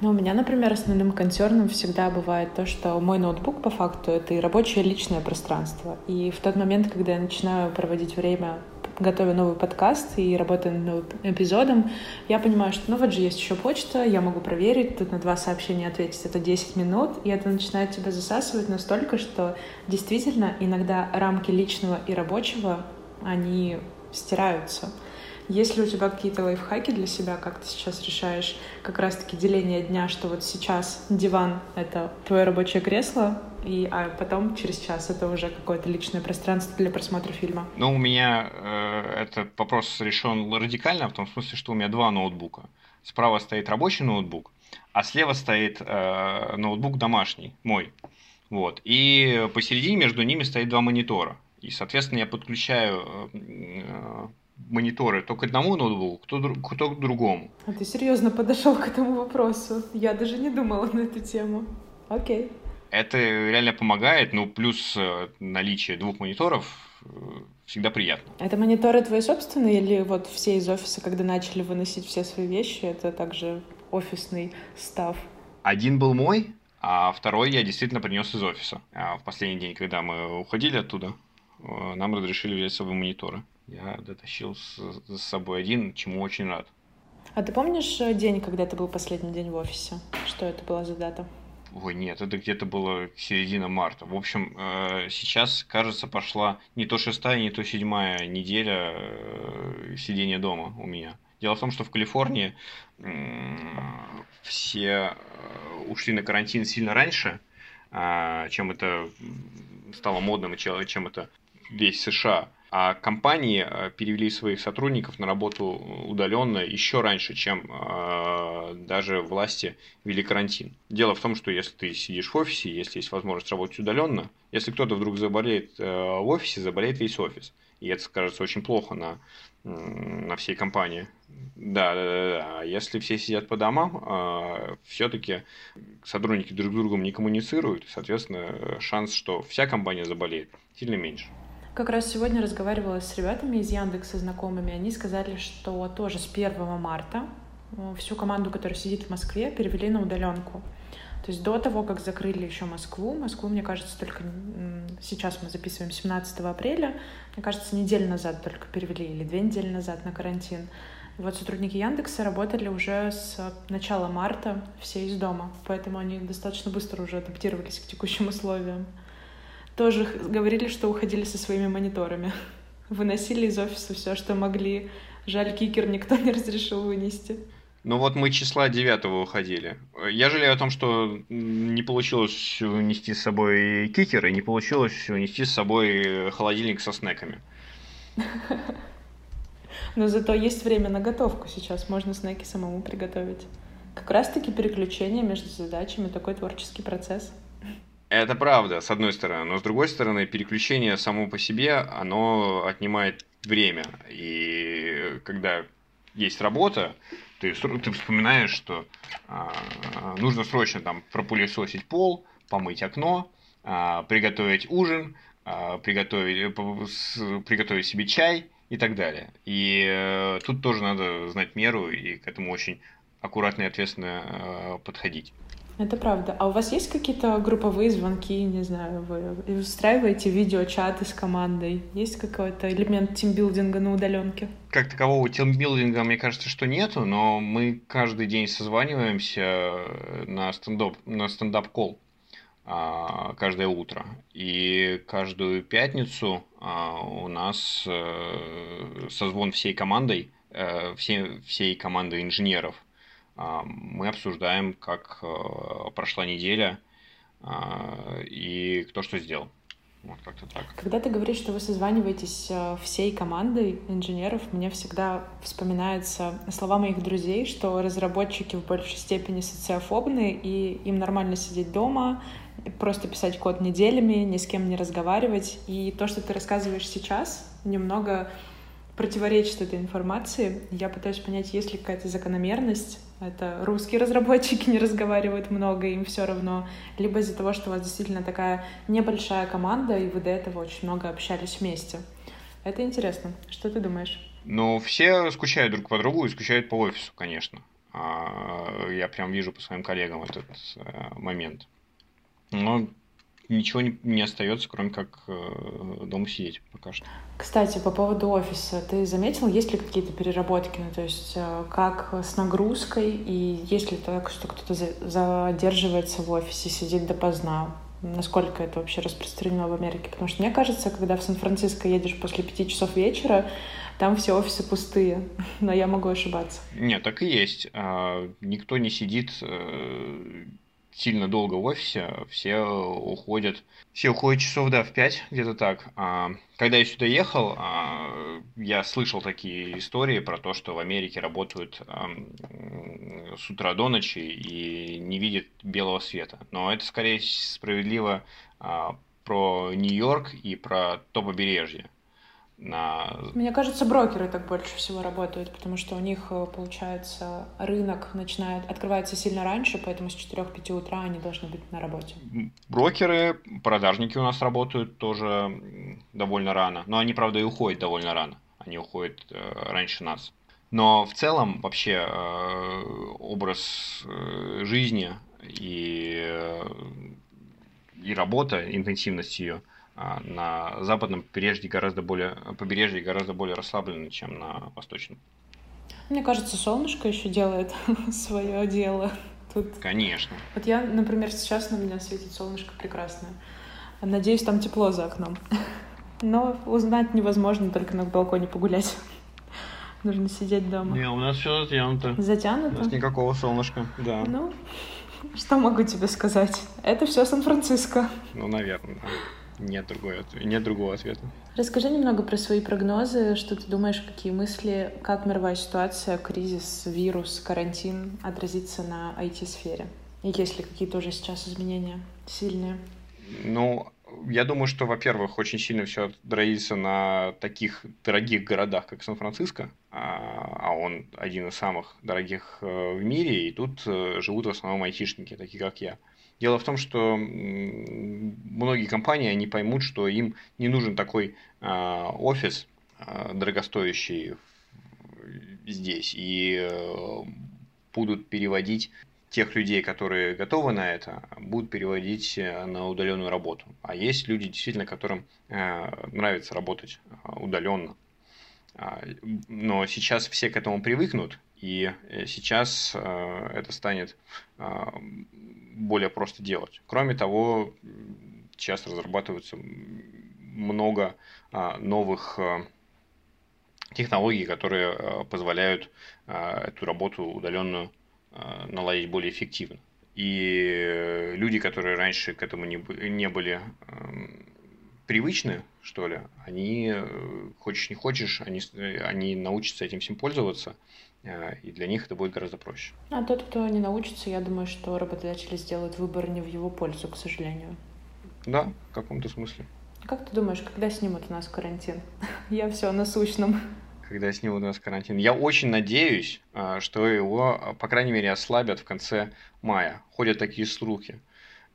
Ну, у меня, например, основным концерном всегда бывает то, что мой ноутбук по факту это и рабочее личное пространство. И в тот момент, когда я начинаю проводить время готовя новый подкаст и работая над новым эпизодом, я понимаю, что ну вот же есть еще почта, я могу проверить, тут на два сообщения ответить, это 10 минут, и это начинает тебя засасывать настолько, что действительно иногда рамки личного и рабочего, они стираются. Есть ли у тебя какие-то лайфхаки для себя, как ты сейчас решаешь как раз-таки деление дня, что вот сейчас диван — это твое рабочее кресло, и, а потом через час это уже какое-то личное пространство для просмотра фильма? Ну, у меня э, этот вопрос решен радикально, в том смысле, что у меня два ноутбука. Справа стоит рабочий ноутбук, а слева стоит э, ноутбук домашний, мой. Вот. И посередине между ними стоит два монитора. И, соответственно, я подключаю э, мониторы то к одному ноутбуку, то, то к другому. А ты серьезно подошел к этому вопросу? Я даже не думала на эту тему. Окей. Это реально помогает, ну, плюс э, наличие двух мониторов э, всегда приятно. Это мониторы твои собственные или вот все из офиса, когда начали выносить все свои вещи, это также офисный став? Один был мой, а второй я действительно принес из офиса. А в последний день, когда мы уходили оттуда, э, нам разрешили взять с собой мониторы. Я дотащил с, с собой один, чему очень рад. А ты помнишь день, когда это был последний день в офисе? Что это была за дата? Ой, нет, это где-то было середина марта. В общем, э, сейчас, кажется, пошла не то шестая, не то седьмая неделя э, сидения дома у меня. Дело в том, что в Калифорнии все ушли на карантин сильно раньше, чем это стало модным, чем это весь США. А компании э, перевели своих сотрудников на работу удаленно еще раньше, чем э, даже власти ввели карантин. Дело в том, что если ты сидишь в офисе, если есть возможность работать удаленно, если кто-то вдруг заболеет э, в офисе, заболеет весь офис. И это скажется очень плохо на, на всей компании. Да, да, да, да. Если все сидят по домам, все-таки сотрудники друг с другом не коммуницируют, соответственно, шанс, что вся компания заболеет, сильно меньше. Как раз сегодня разговаривала с ребятами из Яндекса, знакомыми. Они сказали, что тоже с 1 марта э, всю команду, которая сидит в Москве, перевели на удаленку. То есть до того, как закрыли еще Москву, Москву, мне кажется, только сейчас мы записываем 17 апреля, мне кажется, неделю назад только перевели или две недели назад на карантин. И вот сотрудники Яндекса работали уже с начала марта все из дома, поэтому они достаточно быстро уже адаптировались к текущим условиям тоже говорили, что уходили со своими мониторами. Выносили из офиса все, что могли. Жаль, кикер никто не разрешил вынести. Ну вот мы числа 9 уходили. Я жалею о том, что не получилось унести с собой кикер и не получилось унести с собой холодильник со снеками. Но зато есть время на готовку сейчас, можно снеки самому приготовить. Как раз-таки переключение между задачами, такой творческий процесс. Это правда, с одной стороны. Но с другой стороны, переключение само по себе, оно отнимает время. И когда есть работа, ты, ты вспоминаешь, что а, нужно срочно там пропылесосить пол, помыть окно, а, приготовить ужин, а, приготовить, э, приготовить себе чай и так далее. И а, тут тоже надо знать меру и к этому очень аккуратно и ответственно а, подходить. Это правда. А у вас есть какие-то групповые звонки, не знаю, вы устраиваете видеочаты с командой? Есть какой-то элемент тимбилдинга на удаленке? Как такового тимбилдинга, мне кажется, что нету, но мы каждый день созваниваемся на стендап, на stand-up call а, каждое утро. И каждую пятницу а, у нас э, созвон всей командой, э, всей, всей командой инженеров – мы обсуждаем, как э, прошла неделя а, и кто что сделал. Вот как-то так. Когда ты говоришь, что вы созваниваетесь э, всей командой инженеров, мне всегда вспоминаются слова моих друзей, что разработчики в большей степени социофобны, и им нормально сидеть дома, просто писать код неделями, ни с кем не разговаривать. И то, что ты рассказываешь сейчас, немного противоречит этой информации. Я пытаюсь понять, есть ли какая-то закономерность Это русские разработчики не разговаривают много, им все равно. Либо из-за того, что у вас действительно такая небольшая команда, и вы до этого очень много общались вместе. Это интересно. Что ты думаешь? Ну, все скучают друг по другу и скучают по офису, конечно. А, я прям вижу по своим коллегам этот э, момент. Но ничего не, не остается, кроме как э, дома сидеть пока что. Кстати, по поводу офиса, ты заметил, есть ли какие-то переработки, ну, то есть э, как с нагрузкой, и есть ли так, что кто-то задерживается в офисе, сидит допоздна? Насколько это вообще распространено в Америке? Потому что мне кажется, когда в Сан-Франциско едешь после пяти часов вечера, там все офисы пустые, но я могу ошибаться. Нет, так и есть. А, никто не сидит э, сильно долго в офисе, все уходят, все уходят часов, да, в 5, где-то так. А, когда я сюда ехал, а, я слышал такие истории про то, что в Америке работают а, с утра до ночи и не видят белого света. Но это скорее справедливо а, про Нью-Йорк и про то побережье на... Мне кажется, брокеры так больше всего работают, потому что у них, э, получается, рынок начинает, открывается сильно раньше, поэтому с 4-5 утра они должны быть на работе. Брокеры, продажники у нас работают тоже довольно рано, но они, правда, и уходят довольно рано. Они уходят э, раньше нас. Но в целом вообще э, образ жизни и, и работа, интенсивность ее – на западном побережье гораздо более, побережье гораздо более расслаблены, чем на восточном. Мне кажется, солнышко еще делает свое дело. Тут... Конечно. Вот я, например, сейчас на меня светит солнышко прекрасное. Надеюсь, там тепло за окном. Но узнать невозможно, только на балконе погулять. Нужно сидеть дома. Не, у нас все затянуто. Затянуто? У нас никакого солнышка, да. Ну, что могу тебе сказать? Это все Сан-Франциско. Ну, наверное, да. Нет, другой, нет другого ответа. Расскажи немного про свои прогнозы, что ты думаешь, какие мысли, как мировая ситуация, кризис, вирус, карантин отразится на IT-сфере? И есть ли какие-то уже сейчас изменения сильные? Ну, я думаю, что, во-первых, очень сильно все отразится на таких дорогих городах, как Сан-Франциско, а, а он один из самых дорогих э, в мире, и тут э, живут в основном айтишники, такие как я. Дело в том, что многие компании, они поймут, что им не нужен такой а, офис а, дорогостоящий здесь, и э, будут переводить тех людей, которые готовы на это, будут переводить э, на удаленную работу. А есть люди, действительно, которым э, нравится работать удаленно. А, но сейчас все к этому привыкнут, и сейчас это станет более просто делать. Кроме того, сейчас разрабатывается много а, новых а, технологий, которые а, позволяют эту работу удаленную наладить более эффективно. И люди, которые раньше к этому не, были привычны, что ли, они, э, хочешь не хочешь, они, они научатся этим всем пользоваться, Э, и для них это будет гораздо проще. А тот, кто не научится, я думаю, что работодатели сделают выбор не в его пользу, к сожалению. Да, в каком-то смысле. Как ты думаешь, когда снимут у нас карантин? Я все на сущном. Когда снимут у нас карантин. Я очень надеюсь, э, что его, по крайней мере, ослабят в конце мая. Ходят такие слухи.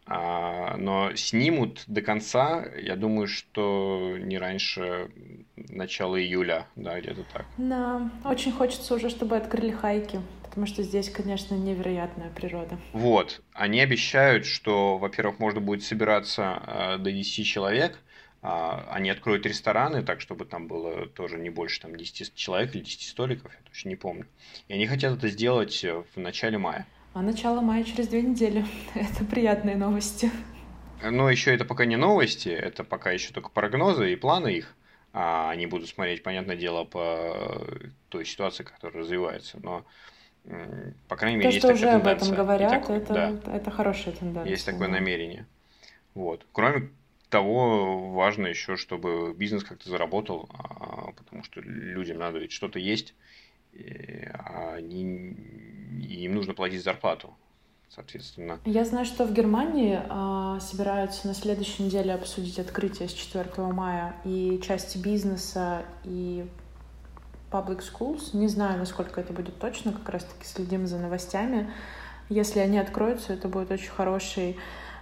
А, но снимут до конца, я думаю, что не раньше начала июля, да, где-то так. Да, очень хочется уже, чтобы открыли хайки, потому что здесь, конечно, невероятная природа. Вот, они обещают, что, во-первых, можно будет собираться э, до 10 человек, а, они откроют рестораны, так, чтобы там было тоже не больше там, 10 человек или 10 столиков, я точно не помню. И они хотят это сделать в начале мая. А начало мая через две недели. Это приятные новости. Но еще это пока не новости, это пока еще только прогнозы и планы их. А они будут смотреть, понятное дело, по той ситуации, которая развивается. Но, по крайней мере, То, есть что уже об этом говорят, так, это, да, это хорошая тенденция. Есть такое намерение. Вот. Кроме того, важно еще, чтобы бизнес как-то заработал, а, потому что людям надо ведь что-то есть, они, им нужно платить зарплату, соответственно. Я знаю, что в Германии э, собираются на следующей неделе обсудить открытие с 4 мая и части бизнеса, и public schools. Не знаю, насколько это будет точно, как раз-таки следим за новостями. Если они откроются, это будет очень хороший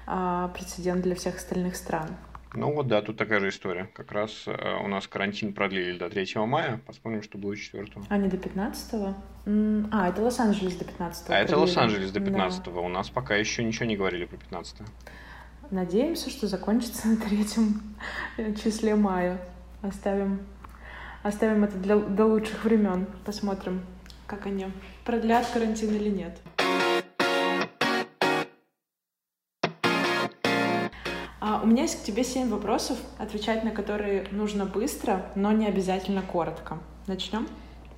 а, прецедент для всех остальных стран. Ну вот да, тут такая же история. Как раз э, у нас карантин продлили до 3 мая. Посмотрим, что будет 4 А не до 15 -го? А, это Лос-Анджелес до 15 А это Лос-Анджелес до 15 да. У нас пока еще ничего не говорили про 15 Надеемся, что закончится на третьем числе мая. Оставим, оставим это для, до лучших времен. Посмотрим, как они продлят карантин или нет. У меня есть к тебе семь вопросов, отвечать на которые нужно быстро, но не обязательно коротко. Начнем?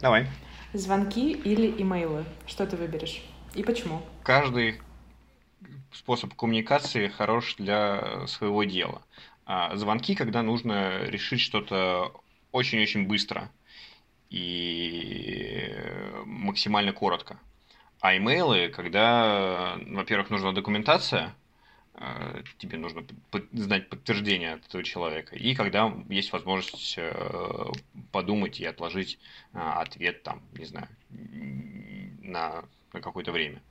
Давай. Звонки или имейлы? Что ты выберешь? И почему? Каждый способ коммуникации хорош для своего дела. А звонки, когда нужно решить что-то очень-очень быстро и максимально коротко. А имейлы, когда, во-первых, нужна документация, тебе нужно знать подтверждение от этого человека. И когда есть возможность э, подумать и отложить э, ответ там, не знаю, на, на какое-то время.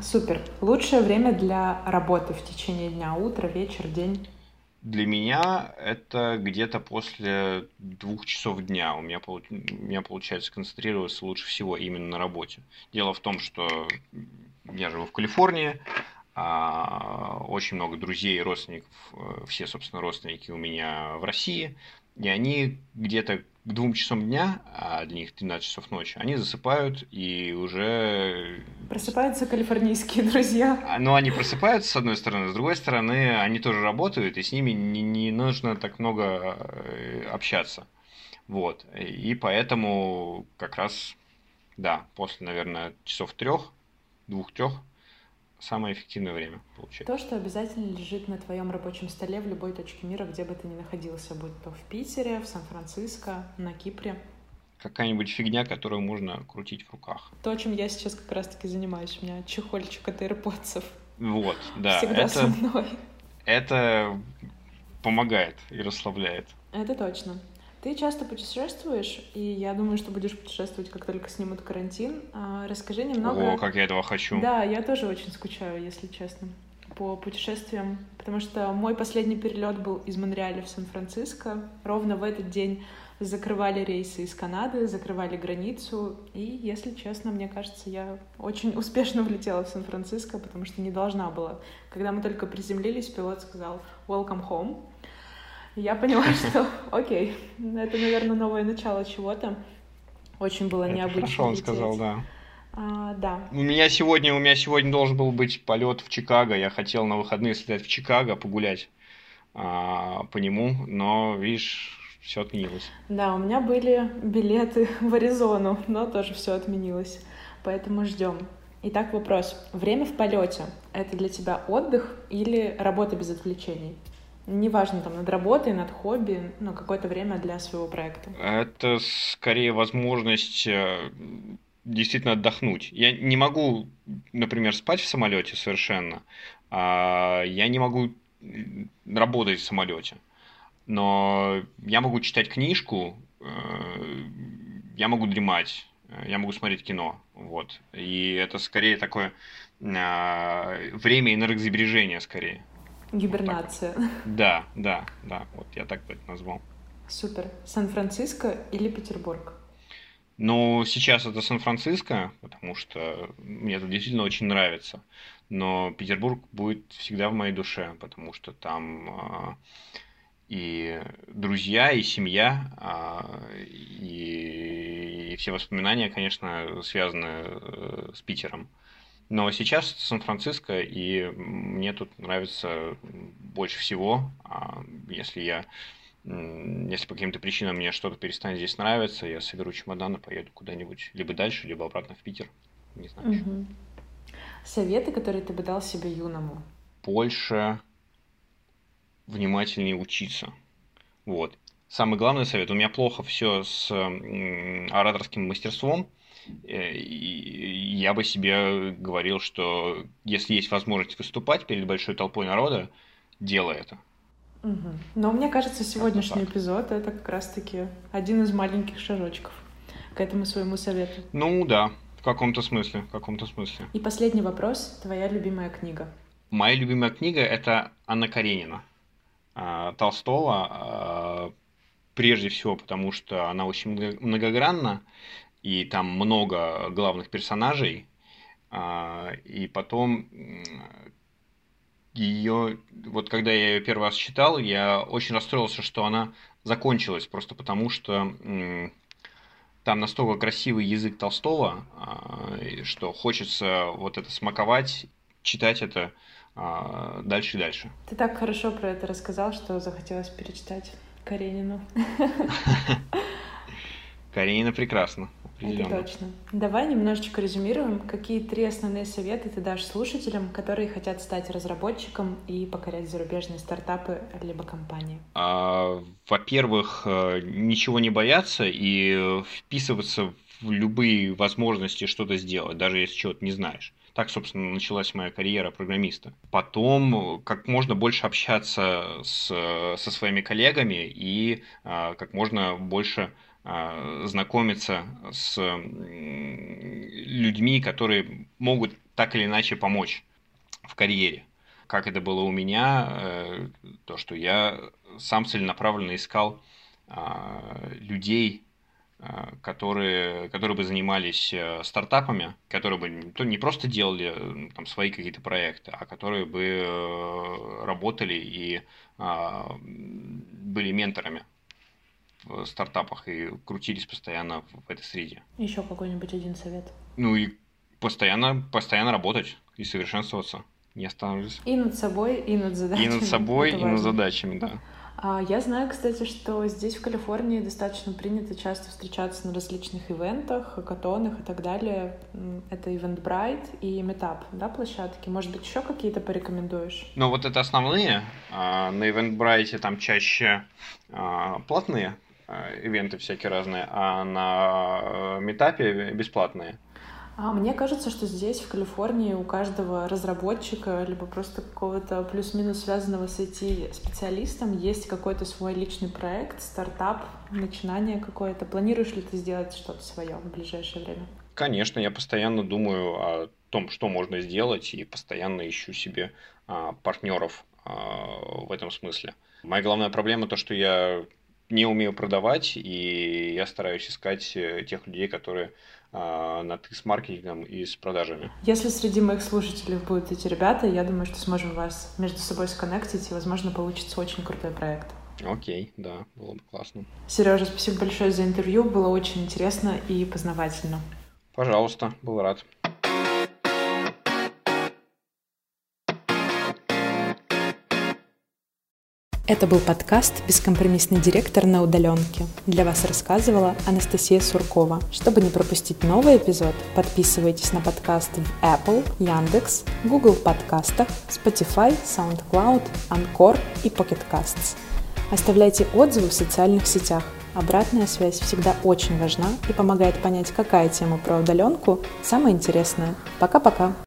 Супер. Лучшее время для работы в течение дня, утро, вечер, день? Для меня это где-то после двух часов дня. У меня, у меня получается концентрироваться лучше всего именно на работе. Дело в том, что я живу в Калифорнии, очень много друзей и родственников, э, все, собственно, родственники у меня в России, и они где-то к двум часам дня, а для них 13 часов ночи, они засыпают и уже... Просыпаются калифорнийские друзья. А, ну, они просыпаются, с одной стороны, с другой стороны, они тоже работают, и с ними не, не нужно так много э, общаться. Вот. И поэтому как раз, да, после, наверное, часов трех, двух-трех, самое эффективное время получается. То, что обязательно лежит на твоем рабочем столе в любой точке мира, где бы ты ни находился, будь то в Питере, в Сан-Франциско, на Кипре. Какая-нибудь фигня, которую можно крутить в руках. То, чем я сейчас как раз-таки занимаюсь. У меня чехольчик от AirPods. Вот, да. Всегда это, со мной. Это помогает и расслабляет. Это точно. Ты часто путешествуешь, и я думаю, что будешь путешествовать, как только снимут карантин. А, расскажи немного... О, как я этого хочу. Да, я тоже очень скучаю, если честно, по путешествиям, потому что мой последний перелет был из Монреаля в Сан-Франциско. Ровно в этот день закрывали рейсы из Канады, закрывали границу, и, если честно, мне кажется, я очень успешно влетела в Сан-Франциско, потому что не должна была. Когда мы только приземлились, пилот сказал «Welcome home», я поняла, что окей, это, наверное, новое начало чего-то. Очень было необычно. Хорошо он сказал, да. А, да. У меня сегодня, у меня сегодня должен был быть полет в Чикаго. Я хотел на выходные слетать в Чикаго, погулять а, по нему, но, видишь, все отменилось. Да, у меня были билеты в Аризону, но тоже все отменилось. Поэтому ждем. Итак, вопрос. Время в полете — это для тебя отдых или работа без отвлечений? Неважно, там, над работой, над хобби, ну, какое-то время для своего проекта? Это скорее возможность э, действительно отдохнуть. Я не могу, например, спать в самолете совершенно, а я не могу работать в самолете. Но я могу читать книжку, э, я могу дремать, э, я могу смотреть кино. Вот. И это скорее такое время энергосбережения скорее. Гибернация. Вот да, да, да, вот я так бы это назвал. Супер. Сан-Франциско или Петербург? Ну, сейчас это Сан-Франциско, потому что мне это действительно очень нравится. Но Петербург будет всегда в моей душе, потому что там э, и друзья, и семья, э, и, и все воспоминания, конечно, связаны э, с Питером. Но сейчас Сан-Франциско, и мне тут нравится больше всего. А если я если по каким-то причинам мне что-то перестанет здесь нравиться, я соберу чемодан и поеду куда-нибудь либо дальше, либо обратно в Питер. Не знаю. Угу. Советы, которые ты бы дал себе юному? Больше внимательнее учиться. Вот. Самый главный совет. У меня плохо все с ораторским мастерством. Э, я бы себе говорил, что если есть возможность выступать перед большой толпой народа, делай это. Угу. Но мне кажется, сегодняшний это эпизод это как раз-таки один из маленьких шажочков к этому своему совету. Ну да, в каком-то смысле, в каком-то смысле. И последний вопрос. Твоя любимая книга? Моя любимая книга – это Анна Каренина а, Толстого, а, прежде всего потому, что она очень многогранна, и там много главных персонажей, а, и потом ее, вот когда я ее первый раз читал, я очень расстроился, что она закончилась, просто потому что там настолько красивый язык Толстого, а, что хочется вот это смаковать, читать это а, дальше и дальше. Ты так хорошо про это рассказал, что захотелось перечитать Каренину. Каренина прекрасно. Это точно. Давай немножечко резюмируем, какие три основные советы ты дашь слушателям, которые хотят стать разработчиком и покорять зарубежные стартапы либо компании. А, во-первых, э, ничего не бояться и вписываться в любые возможности что-то сделать, даже если чего-то не знаешь. Так, собственно, началась моя карьера программиста. Потом как можно больше общаться с, со своими коллегами и а, как можно больше знакомиться с людьми, которые могут так или иначе помочь в карьере. Как это было у меня, э, то, что я сам целенаправленно искал а, людей, а, которые, которые бы занимались э, стартапами, которые бы не просто делали там, свои какие-то проекты, а которые бы э, работали и были менторами в стартапах и крутились постоянно в этой среде. Еще какой-нибудь один совет. Ну и постоянно, постоянно работать и совершенствоваться, не останавливаться. И над собой, и над задачами. И над собой, и над задачами, да. А я знаю, кстати, что здесь, в Калифорнии, достаточно принято часто встречаться на различных ивентах, хакатонах и так далее. Это Eventbrite и Meetup, да, площадки? Может быть, еще какие-то порекомендуешь? Ну, вот это основные. А, на Eventbrite там чаще а, платные ивенты всякие разные, а на э, метапе бесплатные. А мне кажется, что здесь, в Калифорнии, у каждого разработчика, либо просто какого-то плюс-минус связанного с IT-специалистом, есть какой-то свой личный проект, стартап, начинание какое-то. Планируешь ли ты сделать что-то свое в ближайшее время? Конечно, я постоянно думаю о том, что можно сделать, и постоянно ищу себе а, партнеров а, в этом смысле. Моя главная проблема то, что я не умею продавать, и я стараюсь искать э, тех людей, которые а, на ты с маркетингом и с продажами. Если среди моих слушателей будут эти ребята, я думаю, что сможем вас между собой сконнектить, и, возможно, получится очень крутой проект. Окей, да, было бы классно. Сережа, спасибо большое за интервью, было очень интересно и познавательно. Пожалуйста, был рад. Это был подкаст «Бескомпромиссный директор на удаленке». Для вас рассказывала Анастасия Суркова. Чтобы не пропустить новый эпизод, подписывайтесь на подкаст в Apple, Яндекс, Google подкастах, Spotify, SoundCloud, Anchor и Pocket Casts. Оставляйте отзывы в социальных сетях. Обратная связь всегда очень важна и помогает понять, какая тема про удаленку самая интересная. Пока-пока!